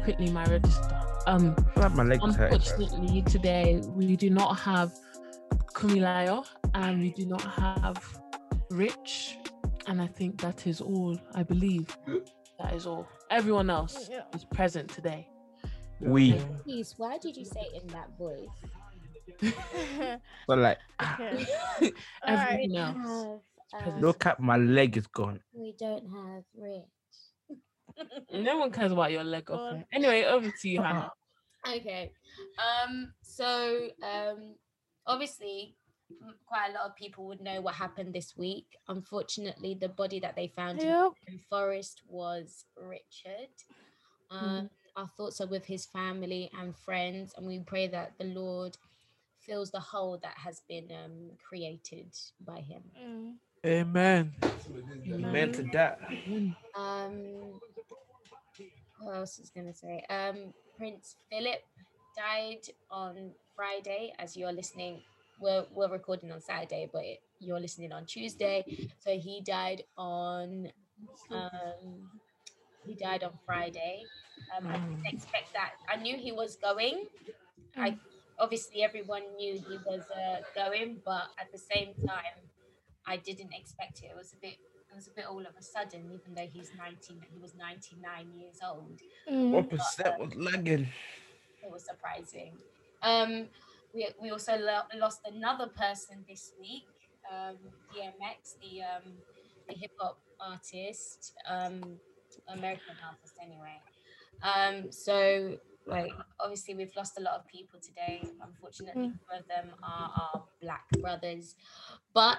quick- quickly, quickly, my register. Um, I my leg is hurting. unfortunately, today we do not have Kumilayo and we do not have Rich, and I think that is all. I believe that is all. Everyone else is present today. We. Please, why did you say in that voice? But like, Okay. All right. Everyone We else. have, present. look at my leg is gone. we don't have Rich. No one cares about your leg. Go on. Okay. Anyway, over to you, Hannah. Okay. Um. So, um, obviously, quite a lot of people would know what happened this week. Unfortunately, the body that they found in Yep. in Forest was Richard. Um, Our thoughts are with his family and friends, and we pray that the Lord fills the hole that has been um, created by him. Mm. Amen. Amen. Meant to that. Um, what else is gonna say? Um, Prince Philip died on Friday. As you're listening, we're we're recording on Saturday, but it, you're listening on Tuesday. So he died on um, he died on Friday. Um, I didn't expect that. I knew he was going. I obviously everyone knew he was uh, going, but at the same time, I didn't expect it. It was a bit it was a bit all of a sudden, even though he's 19, he was 99 years old. Mm. One percent was lagging. It was surprising. Um, we, we also lo- lost another person this week, um, DMX, the um, the hip hop artist, um, American artist anyway. Um, so like obviously we've lost a lot of people today. Unfortunately, some of them are our black brothers, but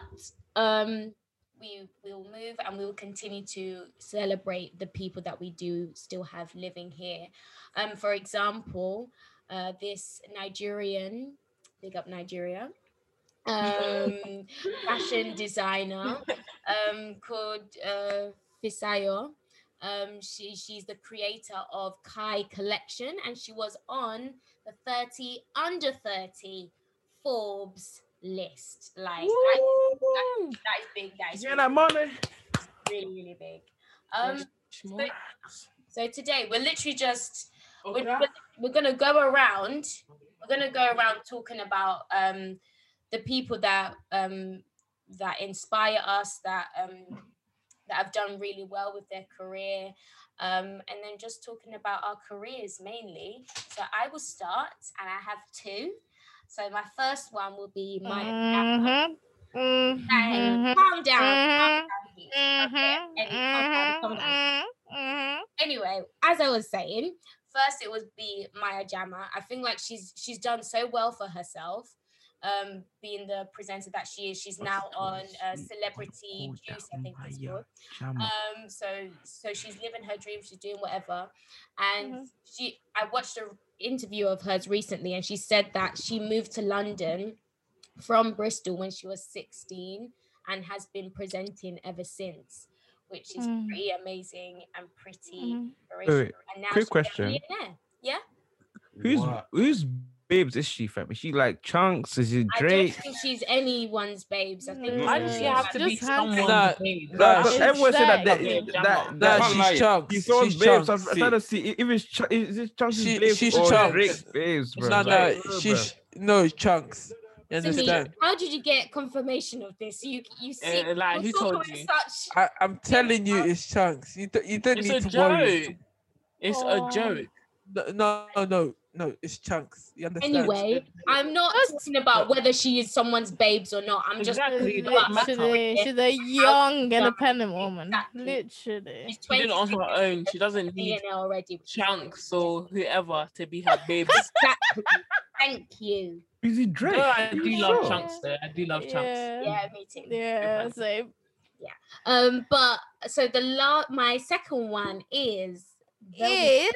um, we will move and we will continue to celebrate the people that we do still have living here. Um, for example, uh, this Nigerian, big up Nigeria, um, fashion designer um, called uh, Fisayo. Um, she she's the creator of Kai Collection, and she was on the 30 under 30 Forbes list. Like that, that, is big. That is Yeah, really, that money. really, really big. Um, Shmo. so today we're literally just we're, Okay. we're, we're gonna go around we're gonna go around talking about um the people that um that inspire us that um that have done really well with their career um and then just talking about our careers mainly so i will start and i have two so my first one will be my Mhm. Hey, Mhm. calm down, calm Mhm. down, Heath. Okay, Eddie, calm down, calm down. Anyway, as I was saying, first it would be Maya Jama. I think like she's she's done so well for herself, um, being the presenter that she is. She's now on uh, Celebrity Juice, I think it's called. Um, so so she's living her dream. She's doing whatever, and Mhm. she. I watched an interview of hers recently, and she said that she moved to London from Bristol when she was sixteen and has been presenting ever since, which is Mm. pretty amazing and pretty Mhm. inspirational. Wait, and now quick question. Yeah, Who's who's babes is she, fam? Is she like Chunkz? Is it I don't Drake? think she's anyone's babes. I think Why does she have to like- be someone's Nah, babe. nah, But, but everyone said that Drake. they, Yeah, that, that, Nah, Can't she's lie. chunks. He's on She's babes. I'm, chunks. I'm trying to see if it's Ch- is it Chunkz' She- babes she's or Chunkz. Drake's babes, bro. No, Like, no, bro, she's no chunks. You Simi, understand? how did you get confirmation of this? You you see, Uh, like, who told you? Such I, I'm telling you, it's chunks. You, don't- you don't It's need a to worry. joke. It's Oh. a joke. No, no, no, no, no, it's chunks. You understand? anyway, I'm not talking about whether she is someone's babes or not. I'm just Exactly, talking about matter. Literally, she's a young, young. independent woman. Exactly. Literally. she's She did it on her own. She doesn't need millionaire already. chunks or whoever to be her baby. Exactly. Thank you. Is it Drake? no, I Are do you love sure? chunks though. I do love chunks. Yeah. Yeah, me too. Yeah, same. Yeah. Um, but so the la- my second one is the Is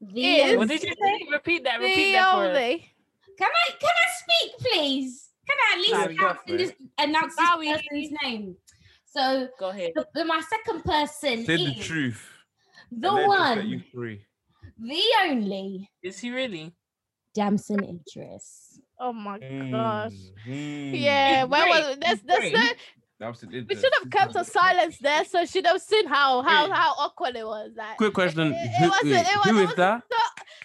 the is- What did you say? Repeat that. Repeat the that for us. only. Can I can I speak, please? Can I at least Sorry, announce, go this, announce this Sorry. person's name? So Go ahead. the, the- my second person Say the truth. the and then just let You one, the only Is he really? Damson Idris. Oh my gosh. mm. Yeah, It's where great, was there's it's there's That we should have kept a silence there so she'd have seen how how Yeah. how awkward it was. Like Quick question: it- it Who, wasn't- it wasn't- it was that?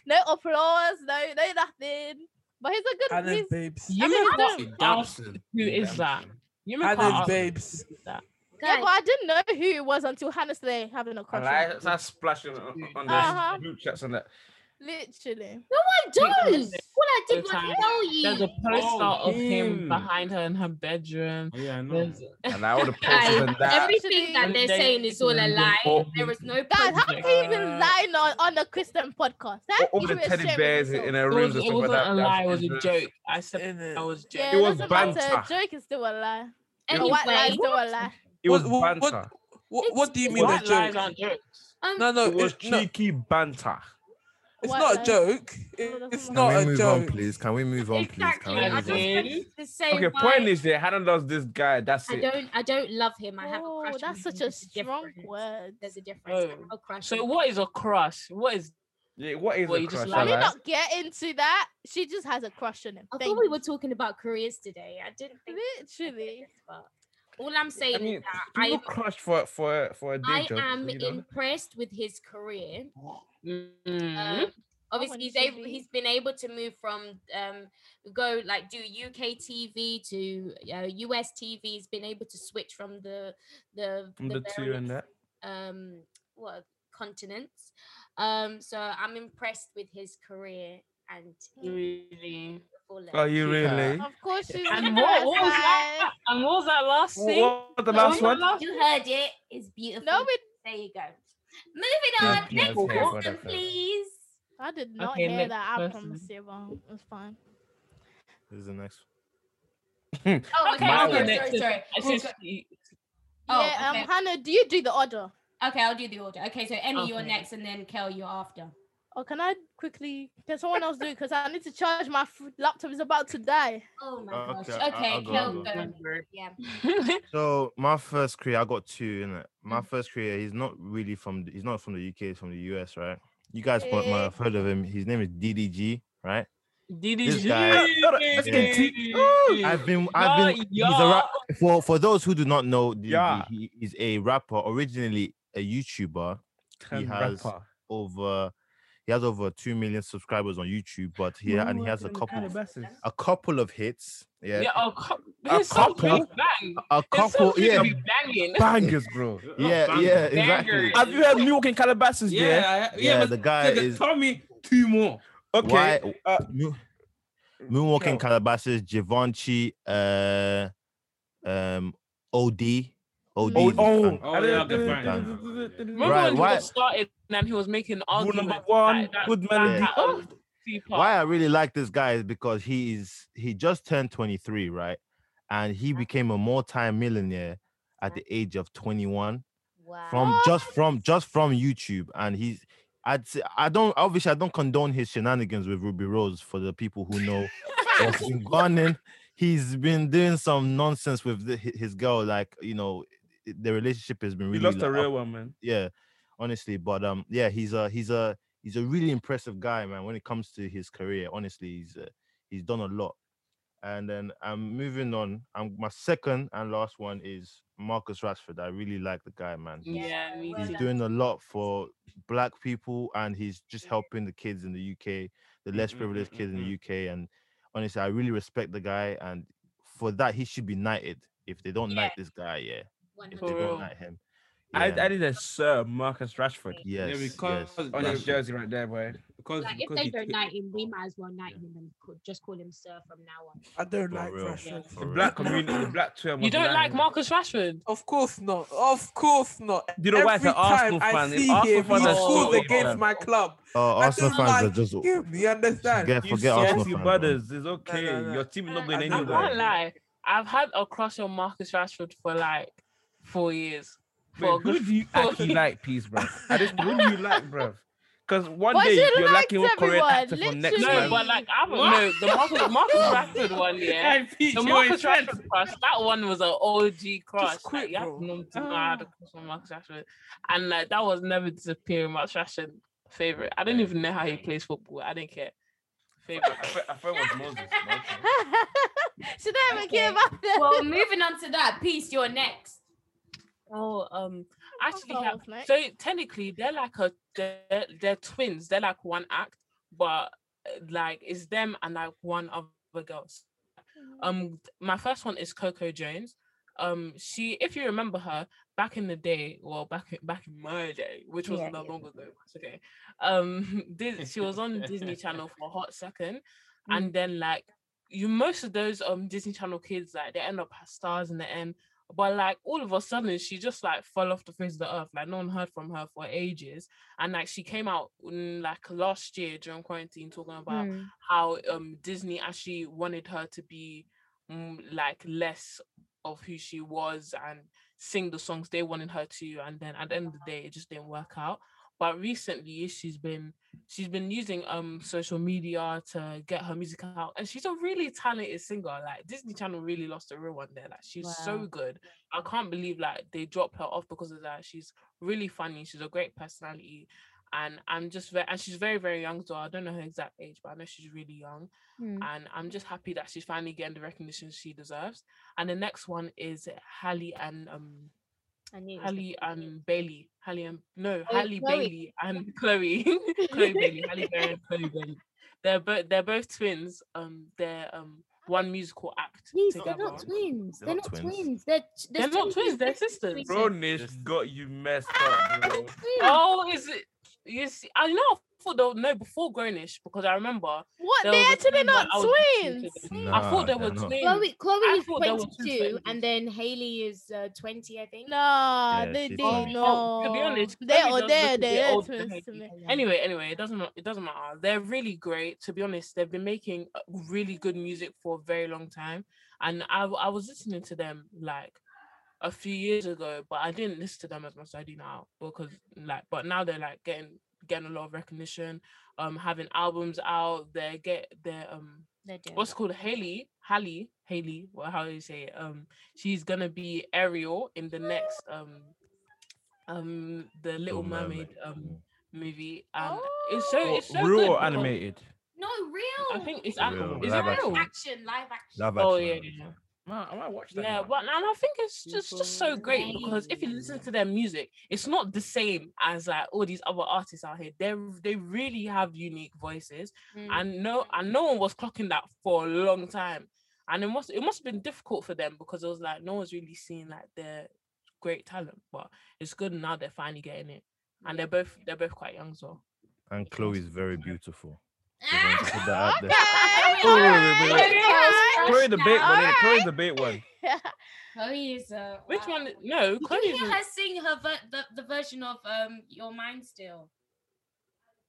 no applause, no no nothing. But he's a good Hannah's he's, babes. You I mean, may it's can't not- ask who is that. You may can't Hannah's ask babes. who is that. yeah, but I didn't know who it was until Hannah today having a I crush. on like him. That's splashing on, on the Uh-huh. group chats and that. Literally. no, I don't. Because All I did was tell you. There's a poster Oh, of him him. behind her in her bedroom. Oh, yeah, I know. There's And like all the Guys, posters and that. everything that they're They- saying is all a lie. There is no Guys, how can you even lie on, on a Christian podcast? Huh? all You the teddy ashamed of bears yourself. in their It, rooms was, it wasn't that. a lie, it was a joke. I said Innit? I was joking. It it was banter. A joke is still a lie. A Anyway, white lie is still a lie. It was What- what- what- banter. What, what do you mean a White lies aren't jokes. No, no, It was cheeky banter. It's White not a joke. No, It- that's it's not- not Can we a move joke. on, please? Can we move on, please? Can we I move just on? Exactly. wanted to say Okay, why point is that Hannah loves this guy. That's I it. don't. I don't love him. I have a Oh, crush. on that's him. such a There's strong difference. word. There's a difference. I Oh. have a oh. crush So on what is a crush? What is Yeah, what is Well, a you just crush? like- Can we I like? not get into that? She just has a crush on him. I Thank thought we you. were talking about careers today. I didn't think. Literally. But all I'm saying I mean, is that I'm, crush for for for a day I job. am you know? impressed with his career. Mm, Um, obviously, on he's able. He's been able to move from um go like do UK TV to uh, US TV. He's been able to switch from the the From the two and that. um what continents. Um, so I'm impressed with his career and really? Full Are you Yeah. really? Of course she's And what, what was that? And what was that last thing? What was the last was one? You heard it. It's beautiful. No, we, There you go. Moving Yeah, on. yeah, Next person, whatever. please. I did not Okay, hear next that. I promise you. Well, it's fine. This is the next Oh, Okay, My okay, one. sorry, sorry, sorry. I Who's said go- she- Oh, yeah, um. Hannah, do you do the order? Okay, I'll do the order. Okay, so Emmy, you're next, and then Kel, you're after. Or can I quickly? Can someone else do it? Because I need to charge my f- laptop. is about to die. Oh my Okay, gosh. I- Okay, I'll go, I'll go. go. Yeah. So my first career, I got two in it. My mm. first career, he's not really from. the- He's not from the UK. He's from the US, right? You guys might might have heard of him. His name is DDG, right? DDG. This guy- Let's. I've been, I've been. He's a rap, for for those who do not know, DDG, Yeah. he is a rapper, originally a YouTuber. Ten has- rapper. Over, he has over two million subscribers on YouTube, but he and he has a couple, a couple of hits. Yeah, Yeah, a, cou- A couple? bang. a couple. Yeah, be. Bangers, bro. yeah, yeah, exactly. Bangers. Have you heard New York in Calabasas? Yeah. Yeah, yeah, Yeah, but the guy nigga, is- Tell me two more. Okay. Why? uh, Mo- Moonwalking Go. Calabasas, Givenchy, uh, um, OD, OD. Oh, oh. Oh, yeah, okay, fine. Remember Right, when he why- started and he was making Rule arguments? number one, like that- good that- melody. that, Why I really like this guy is because he is he just turned 23, right? And he became a multi-millionaire at the age of 21 Wow. from just from just from YouTube. And he's I'd say I don't obviously I don't condone his shenanigans with Rubi Rose for the people who know what's been going on. He's been doing some nonsense with the, his girl, like you know, the relationship has been We really lost like, a up- real one, man. yeah, honestly. But um, yeah, he's a he's a he's a really impressive guy, man. When it comes to his career, honestly, he's uh, he's done a lot. And then I'm moving on. I'm my second and last one is Marcus Rashford. I really like the guy, man. Yeah, me well He's doing a lot for black people, and he's just helping the kids in the UK, the less Mm, mm, privileged mm, kids in the UK. And honestly, I really respect the guy, and for that, he should be knighted. If they don't Yeah. knight this guy, yeah, if they don't knight him, I, yeah, I did a Sir Marcus Rashford yes, Yeah, yes, because on Yeah. his jersey right there, boy. because Like, if they don't took- knight him, we might as well knight him and co- just call him Sir from now on. I don't For like real, Rashford. for The real. black community, the black term. You don't like Marcus Rashford? Of course not. Of course not. You know why? It's an Arsenal time fan. I see Arsenal him, fans are scores so against bad. my club. Oh, I Arsenal fans like are just him. You understand? forget, You Arsenal Chelsea fans. man. brothers. It's okay. no, no. Your team is not going I I can't lie. I've had a crush on Marcus Rashford for like four years. For Wait, who do you actually like, peace, bro? At this, who do you like, bro? Because one But day you you're liked liking one Korean everyone, actor from next No, literally. man. but like I haven't no the Marcus Marcus Rashford one, yeah. The Marcus Rashford crush, that one was an OG crush. quit, like, you have bro. to know ah. to I had a crush on Marcus Rashford, and like that was never disappearing. Marcus Rashford favorite. I don't even know how he plays football. I didn't care. favorite. I thought, it was Moses. but okay. she don't even care Okay. about that. well, moving on to that piece, you're next. Oh, um, actually, have, it so technically they're like a they're, they're twins. They're like one act, but uh, like it's them and like one other girl. Um, my first one is Coco Jones. Um, she, if you remember her back in the day, well, back in, back in my day, which was Yeah, not yeah. long ago. Okay. Um, Dis- she was on Disney Channel for a hot second, and then like you, most of those um Disney Channel kids like they end up as stars in the end. But like all of a sudden, she just like fell off the face of the earth. Like no one heard from her for ages, and like she came out like last year during quarantine talking about Mm. how um Disney actually wanted her to be mm, like less of who she was and sing the songs they wanted her to and then at the end of the day it just didn't work out but recently she's been she's been using um social media to get her music out and she's a really talented singer like disney channel really lost a real one there like she's so good i can't believe like they dropped her off because of that she's really funny she's a great personality and i'm just very and she's very very young so i don't know her exact age but i know she's really young Mm. and I'm just happy that she's finally getting the recognition she deserves. And the next one is Halle and um Halle and Bailey. Halle and no Oh, Halle Chloe. Bailey and Chloe. Chloe Bailey. Halle Berry and Chloe Bailey. They're both they're both twins. Um they're um one musical act Please, they're not twins. They're They're, not not twins. twins. They're, They're not twins, they're sisters. sisters. Bro, Nish got you messed up, bro. Oh, is it you see I know I thought they were, no before Grownish because I remember What? They was actually not I twins. to them. I thought they were not. twins. Chloe, Chloe is thought they were twins 22 and then Haley is uh, 20, I think. Nah, Yeah, they did funny. no. Oh, to be honest, they are does there. look a bit They're twins to Haley. me. Anyway, anyway, it doesn't it doesn't matter. They're really great. To be honest, they've been making uh, really good music for a very long time, and I I was listening to them like a few years ago, but I didn't listen to them as much as I do now because like, but now they're like getting getting a lot of recognition, um, having albums out. They get their um They're what's well. called Haley, Haley, Haley, well, how do you say it? Um, she's gonna be Ariel in the next um, um, the Little Mermaid um movie, and it's so Oh. it's so Real good or animated? No, real. I think it's Real, animal. Is live it action. real? action, live action. Live Oh yeah, yeah. Action. Man, I might watch that. Yeah, now. but and I think it's just just so great because if you listen to their music, it's not the same as like all these other artists out here. They they really have unique voices, Mm. and no and no one was clocking that for a long time, and it must it must have been difficult for them because it was like no one's really seeing like their great talent, but it's good now they're finally getting it, and they're both they're both quite young as well. And Chloe is very beautiful. Just Ah! want to put that out there. Okay. Chloe the bait one, innit? Alright. Chloe the bait one. Chloe is uh, Which wow. one? No, Did Chloe's you hear in- her sing her ver- the, the version of um Your Mind Still?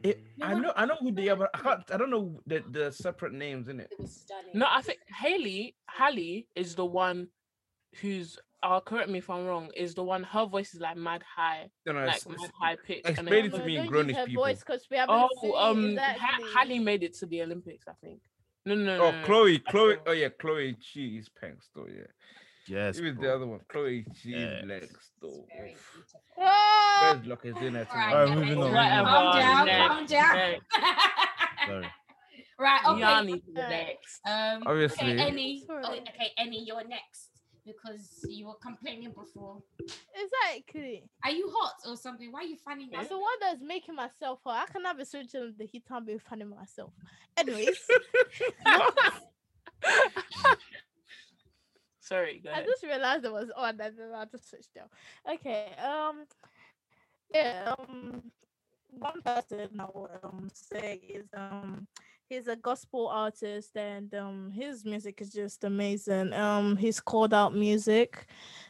It, No I know, I know who they are, but I can't. I don't know the, the separate names in it. It was stunning. No, I think Haley, Hallie is the one who's uh correct me if I'm wrong, is the one her voice is like mad high, No, no, like it's- mad it's- high pitch. and explain it to me in Grownish her people. voice 'cause we haven't seen Oh, um exactly. ha- Hallie made it to the Olympics, I think. No, no, no. Oh, no, no. Chloe, Chloe. Oh yeah, Chloe. She is Panks though. Yeah, Yes. it was the other one. Chloe. She Yes. is Lex though. Very Oof. Ah, Where's Luck is doing that to Alright, me. Alright, guys, moving on, Whatever. Calm down, calm down. next. Sorry. right, okay. Yanni to the Alright. next. Um, Obviously. Okay, Annie. Oh, okay, Annie, you're next because you were complaining before. exactly. Are you hot or something? Why are you fanning That's yourself? the one that's making myself hot. I can have a switch on the heat and be fanning myself. Anyways, Sorry, go I just realized it was on and then I just switched down. Okay. Um yeah, um one person I will um say is um he's a gospel artist and um his music is just amazing. Um he's called out music.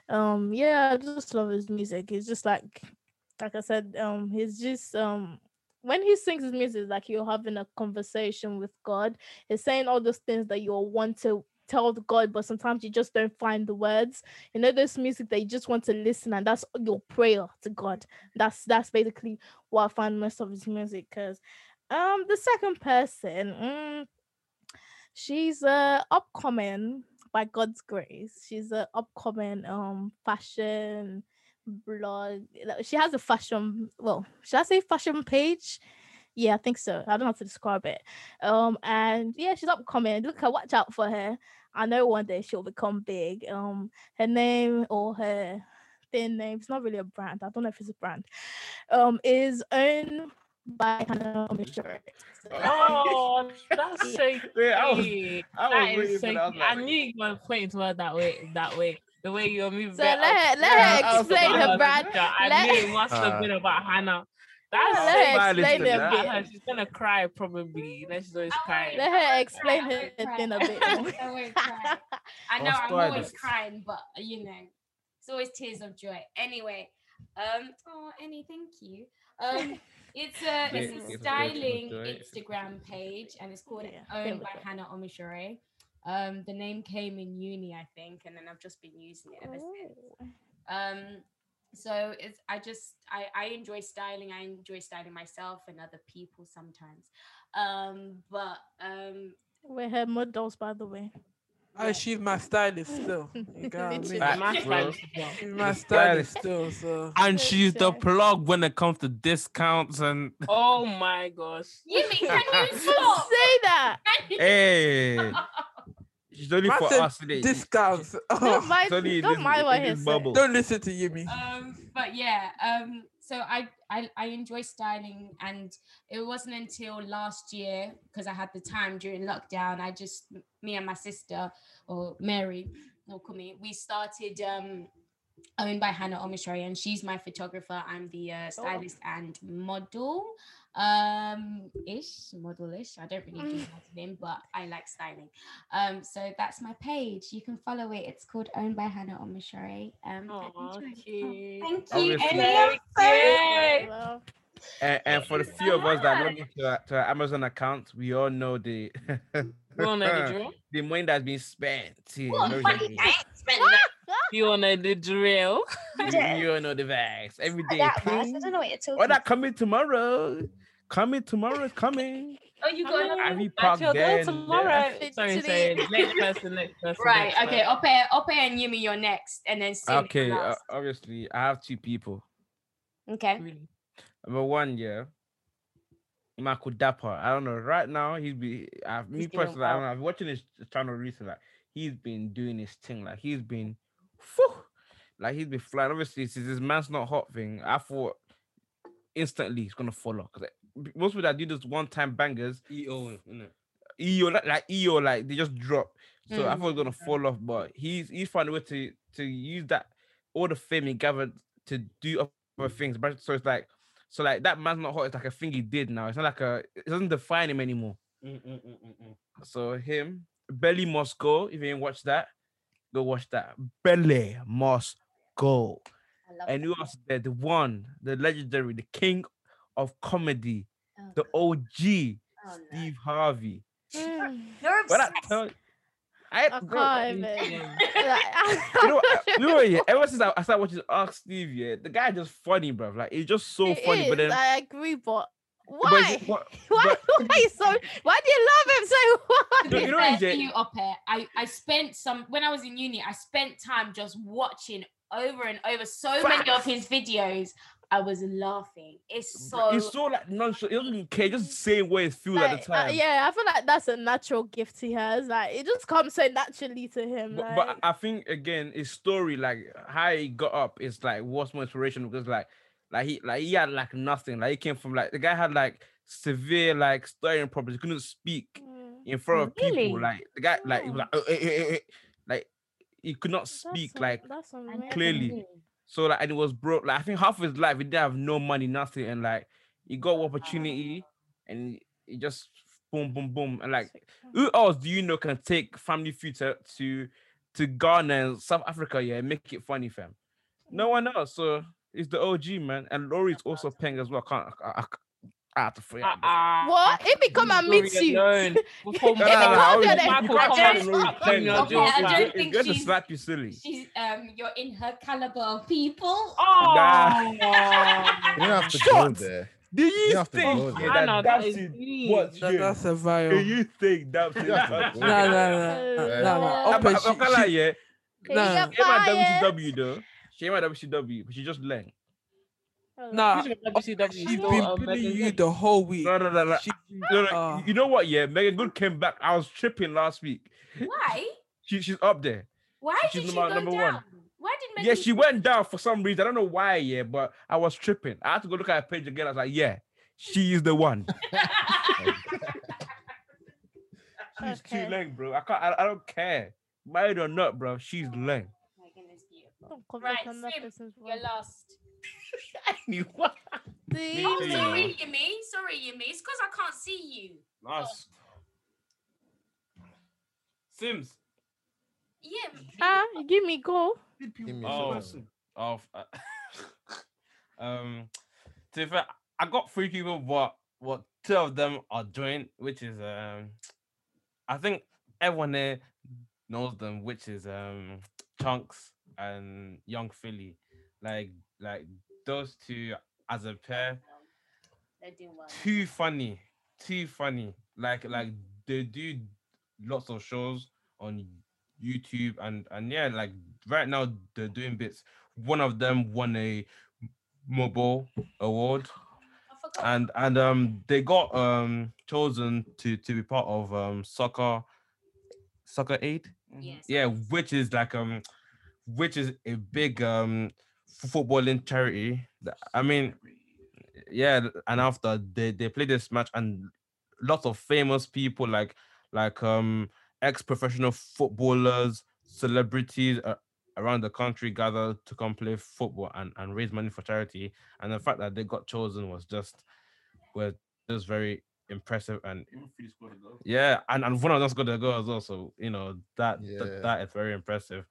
Um yeah, I just love his music. He's just like like I said, um he's just um when he sings his music, like you're having a conversation with God. He's saying all those things that you want to tell God, but sometimes you just don't find the words. You know, this music that you just want to listen, and that's your prayer to God. That's that's basically what I find most of his music. Cause um the second person, mm, she's uh upcoming by God's grace. She's a upcoming um fashion blog. She has a fashion, well, should I say fashion page? Yeah, I think so. I don't know how to describe it. Um, and yeah, she's upcoming. Look, her, watch out for her. I know one day she'll become big. Um, her name or her thin name, it's not really a brand. I don't know if it's a brand. Um, is owned by Hannah Omishore. Oh, that's so Yeah, I was- cute. I was That waiting is for so that. I was. I knew you were pointing to her that way. That way, the way you're moving. So let her let her I explain her to brand. I Let- knew it must have been about Hannah. Yeah, That's let her explain into it a bit. Her, She's gonna cry probably. You know, she's always crying. Let her explain her won't cry. thing a bit more. I. I know I'll I'm always it. crying, but you know, it's always tears of joy. Anyway, um, oh, Annie, thank you. Um, it's a it's a tears of joy, styling tears of joy. Instagram page, and it's called Yeah, owned by go. Hannah Omishore. Um, the name came in uni, I think, and then I've just been using it ever since. Um, so it's I just I I enjoy styling. I enjoy styling myself and other people sometimes. Um, but um, We're her models, by the way. I, she's my stylist still. You get what I Literally. My stylist. She's my stylist stylist. still. So And she's the plug when it comes to discounts and Oh my gosh. Yumi, can you Don't stop? say that. Hey, she's only Man for us today. discounts. Don't Oh, mind, don't this- mind what in he said. don't listen to Yumi. um but yeah um so I, I i enjoy styling and it wasn't until last year because i had the time during lockdown i just me and my sister or mary or Kumi, we started um owned by hannah omishori and she's my photographer i'm the uh, stylist and model um ish model-ish i don't really do modeling but i like styling um so that's my page you can follow it it's called owned by hannah omishori um and Aw, enjoy. cute. Thank you. Obviously. Annie. Well, And, and for the few of us that log into our, to our Amazon account, we all know the You all know the the money that's been spent. Yeah, What? no Funny, joking. I ain't spent that. You all know the drill. you, you all know the bags. Every day. that much. I don't know what you're talking Oh, that coming tomorrow. Coming tomorrow is coming. Oh, you got another Ivy Back Park to your there door and tomorrow. there. Sorry, sorry. Next person, next person. Right. next Okay. person. Ope, Ope and Yumi, you're next, and then Sid Okay, uh, obviously, I have two people. okay. Really. Number one, yeah, Michael Dapaah. I don't know. Right now, he's be. Uh, me He's doing personally, I don't know. I've been watching his channel recently. Like he's been doing his thing. Like he's been, whew, like he'd be flying. Obviously, since this man's not hot thing, I thought instantly he's gonna fall off because most people that do this one-time bangers, EO. EO like, like EO like they just drop. So I Mm. thought it was gonna fall off, but he's he's found a way to to use that all the fame he gathered to do other things. But so it's like so like that man's not hot. It's like a thing he did now. It's not like a it doesn't define him anymore. Mm, mm, mm, mm, mm. So him, Belly must go. If you ain't watched that, go watch that. Belly must go. And who that. else there? The one, the legendary, the king of comedy, Oh, the OG, oh, no. Steve Harvey. mm, You're But I obsessed. tell I, I bro, can't even. You know, you know yeah, ever since I, I started watching Ask Steve, yeah, the guy just funny, bro. Like he's just so It funny. But then I agree, but but why? it's- what- why? but- Why so? Why do you love him so To much? you know fair what, to Jay? you, Ope, I, I spent some when I was in uni. I spent time just watching over and over so many of his videos. I was laughing. It's so he's so like nonchalant. He doesn't care. Just saying what it feels Like, at the uh, time. yeah, I feel like that's a natural gift he has. Like it just comes so naturally to him. But, like, but I think again, his story, like how he got up, is like what's more inspirational because like, like he like he had like nothing. Like he came from like the guy had like severe like stuttering problems. He couldn't speak mm, in front of Really? people. Like the guy, like he was like, "Uh, uh, uh, uh," uh," like he could not speak. am- Like that's I amazing. never clearly. so, like and he was broke. Like I think half of his life he didn't have no money, nothing, and like he got opportunity, and he just boom, boom, boom, and like who else do you know can take Family Feud to to, to Ghana and South Africa, yeah, and make it funny, fam? No one else. So it's the OG man, and Lori's also paying as well. I can't I, I, I have to free out. Uh-uh. What? If he come and meet you, Alone. Before No, If no, he no, comes I here, always- then- you Michael can't I tell don't- Lori Slap paying. on your It's jaw, good- I don't it's think good to she's- slap you silly. She's um you're in her caliber of people. Oh, You don't have to go there. Do you, You have to think go yeah. I know, that that that's is it? What? That, that's a Do you think that's it? You have to That's go it? No, no, no, no, no, no. Uh, Ope, I'm- she- I'm gonna lie, she- yeah. He No. got She my fired. WCW though. She ain't my WCW, but she just learned. Nah, Speaking of WCW, she's still, been bullying you the whole week. No, no, no, no. She- No, no, Ah. You know what? Yeah, Meagan Good came back. I was tripping last week. Why? She, she's up there. Why She's did she number- go number down? one. Why did Meagan Yeah, she went down for some reason. I don't know why. Yeah, but I was tripping. I had to go look at her page again. I was like, yeah, she is the one. She's Okay. too lame, bro. I can't. I, I don't care. Married or not, bro. She's lame. Meagan is beautiful. Don't comment Right, on that Sim, person's You're lost. I knew what. See? Oh, too. sorry, Yumi. Sorry, Yumi. It's because I can't see you. Nice. Sims. Yeah. Ah, you give me go. Give me Oh, some. of uh, um to be fair, I got three people, but what two of them are joint, which is um I think everyone there knows them, which is um Chunkz and Yung Filly. Like like those two as a pair, well. too funny, too funny. Like like they do lots of shows on YouTube and and yeah, like right now they're doing bits. One of them won a MOBO award and and um they got um chosen to to be part of um soccer soccer aid yes. yeah which is like um which is a big um footballing charity i mean yeah and after they they play this match and lots of famous people like like um ex-professional footballers celebrities uh, around the country gather to come play football and, and raise money for charity and the fact that they got chosen was just was just very impressive and yeah, and, and one of them got the goal as well. So you know that th- Yeah. that is very impressive.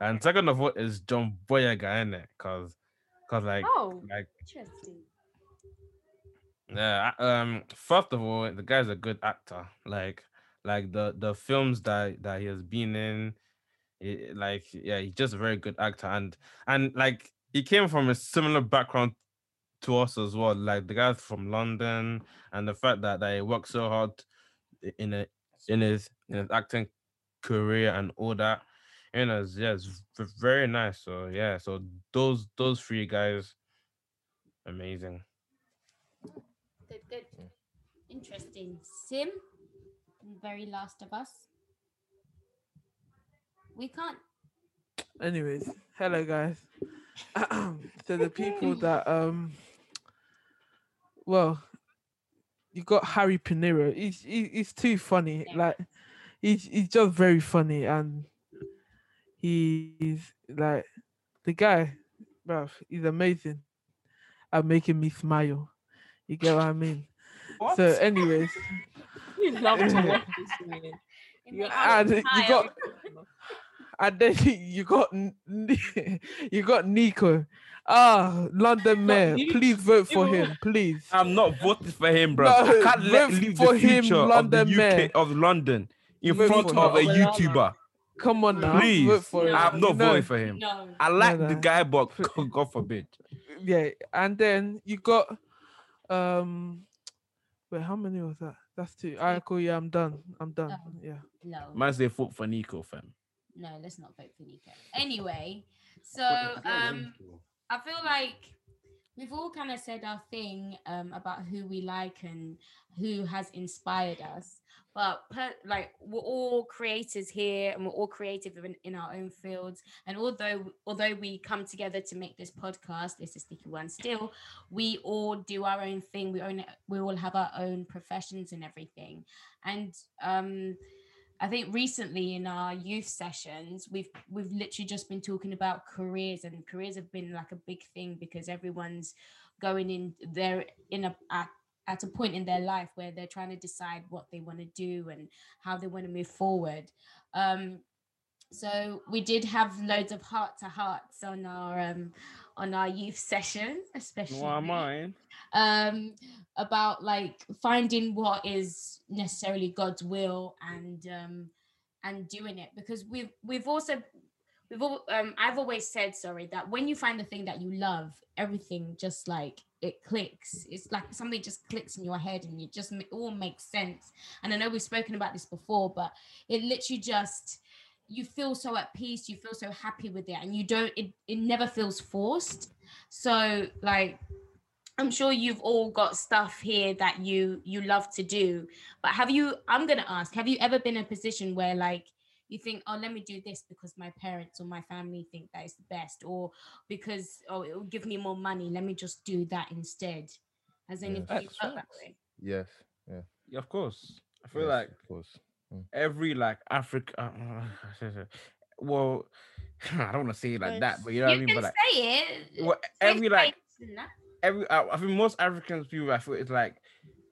And second of all is John Boyega in it, cause cause like Oh, like interesting. yeah, um first of all, the guy's a good actor. Like like the the films that that he has been in, i- like yeah, he's just a very good actor and and like he came from a similar background to us as well. Like the guy's from London and the fact that, that he worked so hard in a in his in his acting career and all that. You know, it's, yeah, it's v- very nice. So yeah, so those those three guys, amazing. Good, good. Interesting. Sim, very last of us. We can't. Anyways, hello guys. so the people that um well you got Harry Pinero. He's he, he's too funny. Yeah. Like he's he's just very funny and he's like the guy, bruv, he's amazing at making me smile. You get what I mean? So anyways, You love to watch this man. You and you got and then you got you got Niko. Ah, London Mayor, you- please vote for him, please. I'm not voting for him, bro. No, I can't let vote leave for the him, future of the London UK Mayor. of London in Vote front for of a. YouTuber. Come on now, Please, vote for him. I'm You not know, voting for him. No. I like the no. guy, but God forbid. Yeah, and then you got um. Wait, how many was that? That's two. Alright, cool. Yeah, I'm done. I'm done. Oh. Yeah. No. Man say vote for Niko, fam. No, let's not vote for Niko. Anyway, so um, I feel like we've all kind of said our thing um, about who we like and who has inspired us. But per, like we're all creators here, and we're all creative in, in our own fields. And although although we come together to make this podcast, it's a sticky one. Still, we all do our own thing. We own we all have our own professions and everything. And um, I think recently in our youth sessions, we've we've literally just been talking about careers, and careers have been like a big thing because everyone's going in they're in a at, at a point in their life where they're trying to decide what they want to do and how they want to move forward. Um, so we did have loads of heart to hearts on our um, on our youth session, especially Why mine? um about like finding what is necessarily god's will and um and doing it because we've we've also we've all um i've always said sorry that when you find the thing that you love everything just like it clicks it's like something just clicks in your head and it just ma- all makes sense and i know we've spoken about this before but it literally just you feel so at peace, you feel so happy with it, and you don't. It it never feels forced. So like. I'm sure you've all got stuff here that you you love to do, but have you? I'm gonna ask: Have you ever been in a position where like you think, oh, let me do this because my parents or my family think that is the best, or because oh, it will give me more money. Let me just do that instead. Has Yeah. anybody felt that way? Yes. Yeah. Yeah, of course. I feel yes, like of course. every like Africa. well, I don't want to say it like that, but you know what I mean. can But like, say it. well, Safe every like space and that. every I, I think most Africans people I feel it's like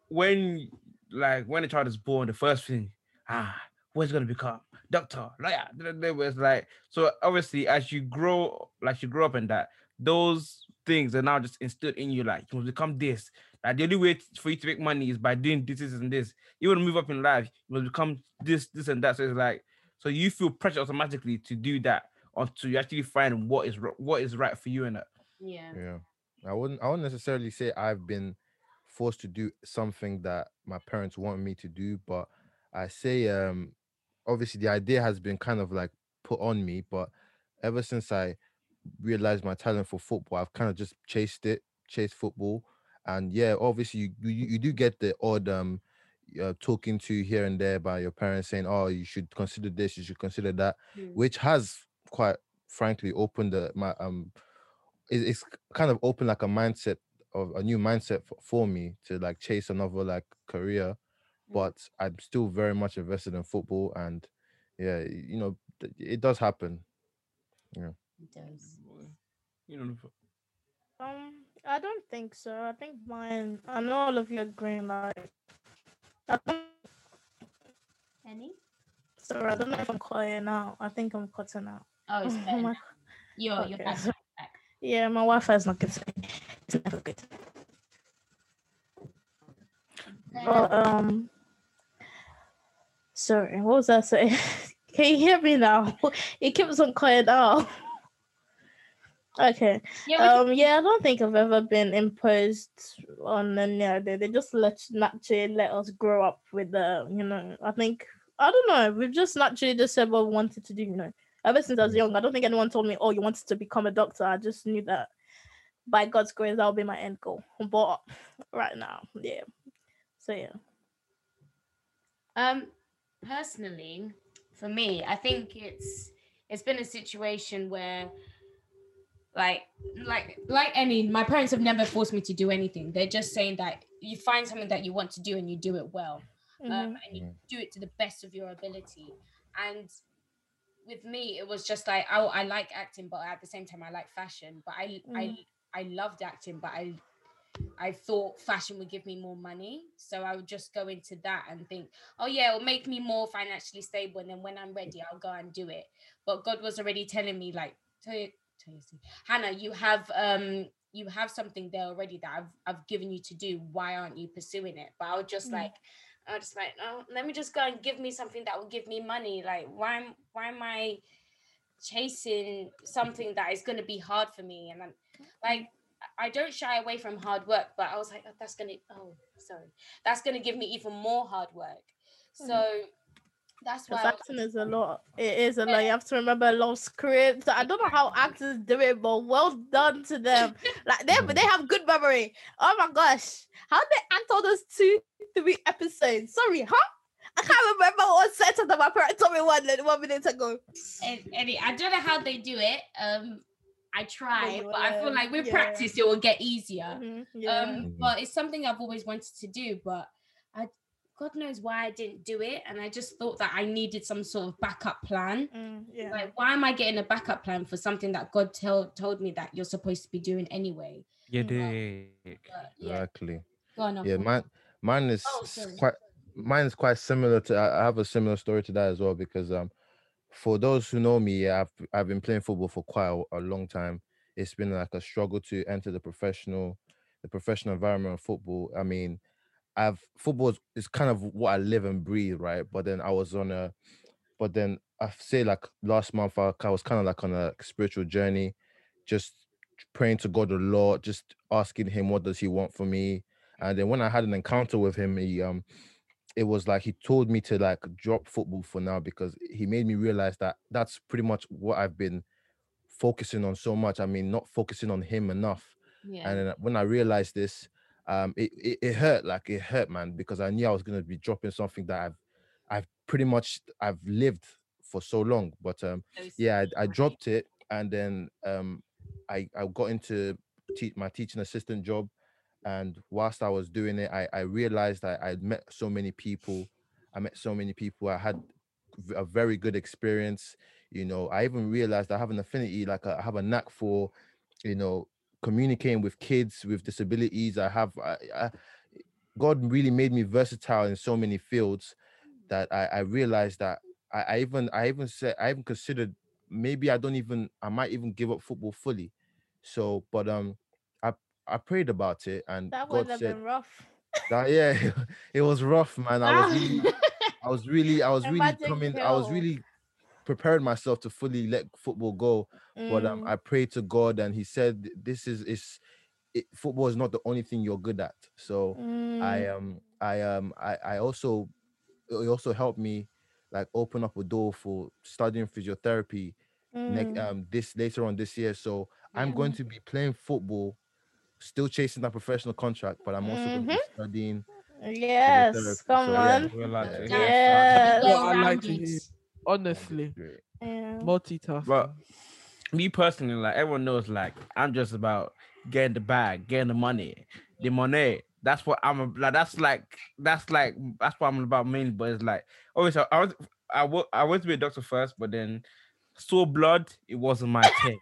when like when a child is born, the first thing, ah, what's gonna become? Doctor, lawyer. where It's like so obviously as you grow, like you grow up in that, those things are now just instilled in you, like you must become this. Like the only way for you to make money is by doing this, this, and this. You want to move up in life, you must become this, this, and that. So it's like so you feel pressure automatically to do that until you actually find what is what is right for you in it. Yeah. Yeah. I wouldn't I wouldn't necessarily say I've been forced to do something that my parents want me to do, but I say um obviously the idea has been kind of like put on me, but ever since I realized my talent for football, I've kind of just chased it, chased football. And yeah, obviously you you, you do get the odd um uh, talking to here and there by your parents saying, "Oh, you should consider this, you should consider that," Mm. which has quite frankly opened the, my um it- it's kind of opened like a mindset of a new mindset for, for me to like chase another like career but i'm still very much invested in football and yeah you know it does happen Yeah. It does. You know, Um, I don't think so. I think mine. I know all of you agree. Like, I think, Any? sorry, I don't know if I'm cutting out. I think I'm cutting out. Oh, it's better. My- You're you're Okay. back. back. yeah, my Wi-Fi is not good. today. It's never good. Oh, um, sorry, what was I saying? Can you hear me now? It keeps on cutting out. Okay. Yeah, we can- Um. Yeah, I don't think I've ever been imposed on any idea. They just let naturally let us grow up with the. You know, I think I don't know. We've just naturally just said what we wanted to do. You know, ever since I was young, I don't think anyone told me, "Oh, you wanted to become a doctor." I just knew that by God's grace, that'll be my end goal. But right now, yeah. So yeah. Um, personally, for me, I think it's it's been a situation where, like, like, like any, my parents have never forced me to do anything. They're just saying that you find something that you want to do and you do it well, Mhm. um, and you do it to the best of your ability. And with me, it was just like I, I like acting, but at the same time, I like fashion. But I, I, I loved acting, but I I thought fashion would give me more money. So I would just go into that and think, oh yeah, it'll make me more financially stable. And then when I'm ready, I'll go and do it. But God was already telling me, like, Hannah, you have um you have something there already that I've I've given you to do. Why aren't you pursuing it? But I was just Mm. like, I was just like, oh, let me just go and give me something that will give me money. Like, why am why am I chasing something that is gonna be hard for me? And I'm like I don't shy away from hard work, but I was like, oh, that's gonna oh sorry, that's gonna give me even more hard work. So that's why I was acting is a lot. It is a lot. You have to remember a lot of scripts. I don't know how actors do it, but well done to them. Like they, they have good memory. Oh my gosh, how they act all those two, three episodes? Sorry, huh? I can't remember what sentence that my parents told me one one minute ago. and, and I don't know how they do it. Um, I try, you but I feel like with yeah. practice it will get easier. Mhm, yeah. Um, but it's something I've always wanted to do, but I God knows why I didn't do it, and I just thought that I needed some sort of backup plan. Mm, yeah. Like, why am I getting a backup plan for something that God tell, told me that you're supposed to be doing anyway? you Mm. dick. But yeah, exactly go on. yeah mine mine is Oh, quite mine is quite similar to I I have a similar story to that as well because um for those who know me I've I've been playing football for quite a, a long time. It's been like a struggle to enter the professional the professional environment of football. I mean I've football is, kind of what I live and breathe right? But then I was on a but then I say like last month I, I was kind of like on a spiritual journey just praying to God a lot just asking him what does he want for me. And then when I had an encounter with him, he um it was like he told me to like drop football for now because he made me realize that that's pretty much what I've been focusing on so much. I mean, not focusing on him enough. Yeah. And when I realized this, um, it, it it hurt like it hurt, man, because I knew I was gonna be dropping something that I've I've pretty much I've lived for so long. But um, yeah, I, I dropped it, and then um, I I got into te- my teaching assistant job, and whilst I was doing it, I I realized that I met so many people. I met so many people. I had a very good experience. You know, I even realized I have an affinity, like I have a knack for, you know, communicating with kids with disabilities. I have, I, I, God really made me versatile in so many fields that I, I realized that I, I even, I even said, I even considered maybe I don't even, I might even give up football fully. So, but um, I, I prayed about it and That God would have said been rough. that yeah, it was rough, man. I was really, I was really, I was really coming, I was really preparing myself to fully let football go. But um, Mm, I prayed to God, and He said, "This is is it, football is not the only thing you're good at." So I mm, um, I um, I I also it also helped me like open up a door for studying physiotherapy next mm. um this later on this year. So I'm going to be playing football, still chasing that professional contract, but I'm also going to be mm-hmm. studying. Yes, physiotherapy. come So, yeah. on. Yeah. yeah. Yes. What I like to hear, honestly, Great. Yeah. multitasking. But me personally, like everyone knows, like I'm just about getting the bag, getting the money, the money. That's what I'm a- like. That's like that's like that's what I'm about mainly. But it's like obviously I was I wa- I wanted to be a doctor first, but then saw blood. It wasn't my thing.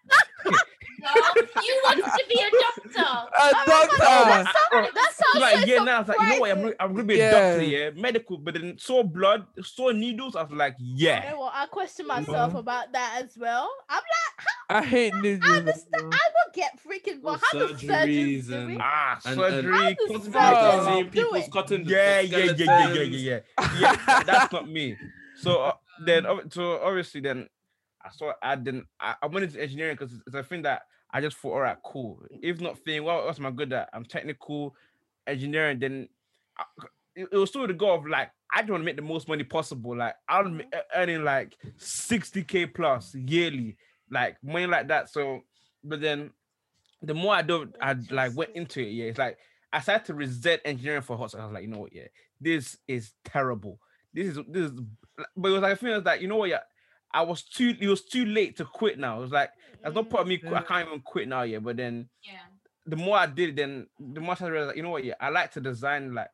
No, you wanted to be a doctor. a Oh doctor. That sounds like so yeah, now I was like, you know what? I'm, gonna- I'm gonna be a Yeah. doctor, yeah, medical. But then saw blood, saw needles. I was like, You yeah. know what? I question myself know? about that as well. I'm like, I hate news. I understand. I will get freaking. But Well, how does surgeons surgeries do and- it? Ah, And- surgery. How does constipation. Oh, do people's it? yeah, yeah, yeah, yeah, yeah, yeah, yeah, yeah. yeah that's not me. So uh, then, so obviously, then I saw I didn't. I, I went into engineering because it's, it's a thing that I just thought, all right, cool. If not thing, what else am I good at? I'm technical, engineering. Then I, it, it was still the goal of like I just want to make the most money possible. Like I'm mm-hmm. e- earning like 60k plus yearly, like money like that. So, but then the more I do, I like went into it. Yeah, it's like I started to resent engineering for hot. So I was like, you know what? Yeah, this is terrible. This is this is. But it was like I feel like you know what? Yeah, I was too. It was too late to quit. Now it was like there's no point of me. qu- I can't even quit now. Yeah, but then Yeah. the more I did, then the more I realized, like, you know what? Yeah, I like to design. Like,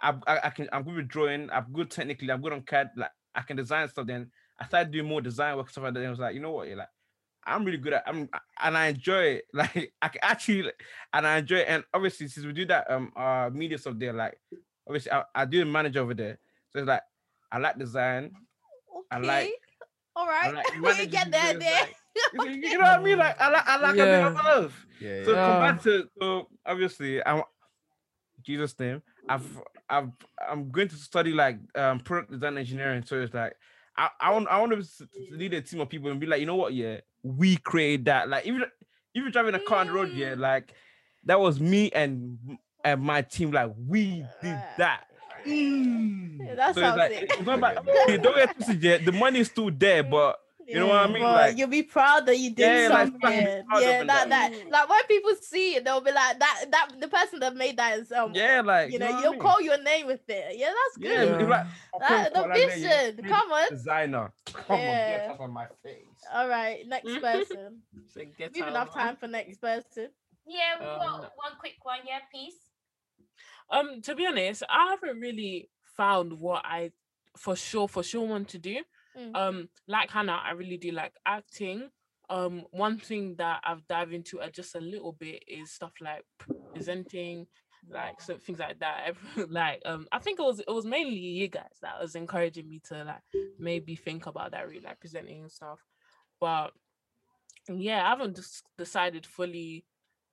I, I, I can. I'm good with drawing. I'm good technically. I'm good on CAD. Like, I can design stuff. Then I started doing more design work stuff like that. And I was like, you know what? Yeah, like, I'm really good at. I'm and I enjoy it. Like, I can actually, like, and I enjoy it. And obviously, since we do that, um, uh, media stuff there, like, obviously, I, I do the manager over there. So it's like, I like design. Okay. I like- All I right. like we managing get there, this, there. like, you know what I mean? Like, I like, I like a bit of love. Yeah, So yeah. Yeah. compared to so obviously I'm Jesus name, I've I've I'm going to study like um product design engineering. So it's like I, I want I want to lead a team of people and be like, you know what, yeah, we created that. Like even if you're driving a car on the road, yeah, Mm. like that was me and and my team, like we did that. Yeah, that So sounds like it. it's not about okay, don't get twisted yet. The money is still there, but you know what I mean? Like- you'll be proud that you did Yeah, like, something. fucking proud yeah, that that like when people see it, they'll be like that that the person that made that is um yeah, like you know, what I you'll mean? call your name with it. Yeah, that's Yeah, good. it's like, That, the I'll put it like that, yeah. vision. Come on. designer. Come on, Yeah. get that on my face. All right, next person. So get We've enough time for next person. Yeah, we've Um, got one quick one. Yeah, peace. Um, to be honest, I haven't really found what I for sure for sure want to do. Mm. Um, like Hannah, I really do like acting. Um, one thing that I've dived into uh, just a little bit is stuff like presenting, like so things like that. Like um, I think it was it was mainly you guys that was encouraging me to like maybe think about that, really like presenting and stuff. But yeah, I haven't dis- decided fully.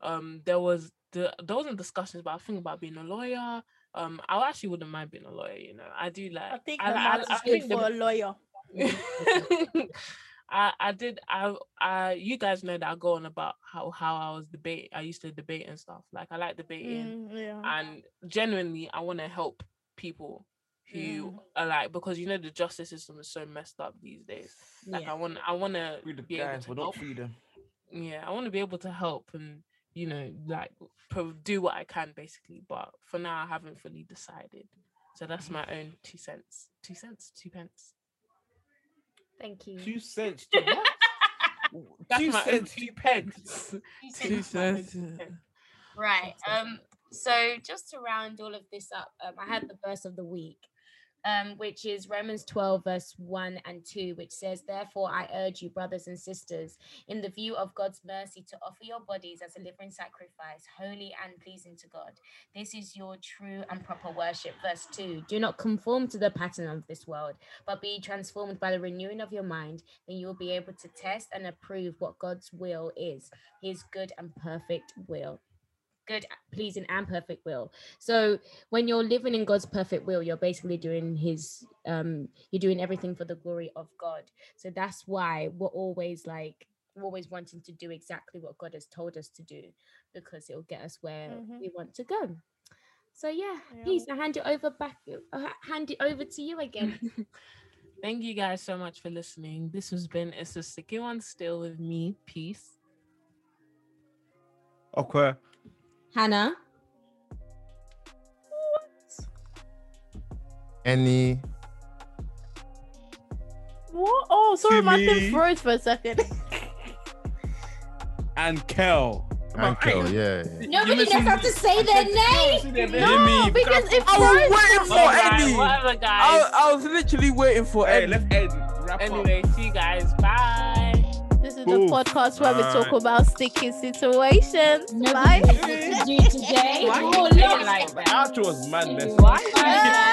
Um, there was the there wasn't discussions about I think about being a lawyer. Um, I actually wouldn't mind being a lawyer. You know, I do like. I think I, the I, I is good think the- for a lawyer. I I did I I you guys know that I go on about how how I was debate I used to debate and stuff like I like debating Mm, yeah. and genuinely I want to help people who are like because you know the justice system is so messed up these days. Like Yeah. I want I want to Free the be able guys, to but don't help. free them. Yeah, I want to be able to help and you know like pro- do what I can basically. But for now, I haven't fully decided. So that's my own two cents. Two cents, two pence. Thank you. Two cents. To what? Two my cents. two pence. Two Two cents. my own cents, two yeah. pence. Right. Um. So just to round all of this up, um, I had the verse of the week, um, which is Romans 12, verse 1 and 2, which says, Therefore, I urge you, brothers and sisters, in the view of God's mercy, to offer your bodies as a living sacrifice, holy and pleasing to God. This is your true and proper worship. Verse 2 Do not conform to the pattern of this world, but be transformed by the renewing of your mind. Then you will be able to test and approve what God's will is, his good and perfect will good pleasing and perfect will so when you're living in god's perfect will you're basically doing his um you're doing everything for the glory of god so that's why we're always like we're always wanting to do exactly what god has told us to do because it'll get us where Mhm. we want to go so yeah, Yeah. please i hand it over back uh, hand it over to you again Thank you guys so much for listening. This has been It's a Sticky One Still with me. Peace. Okay. Hannah Any What? Oh, sorry, my Timmy. thing froze for a second. And Kel. Ankel, yeah. yeah. nobody knows how to say their name no, because it I was waiting for for Eddie. Whatever, guys. I, I was literally waiting for Hey, Eddie. let's end. Wrap up. anyway, see you guys. Bye to the podcast where we talk about sticky situations. Never Bye. to do today. Why oh, look. Like was madness. Why? Why?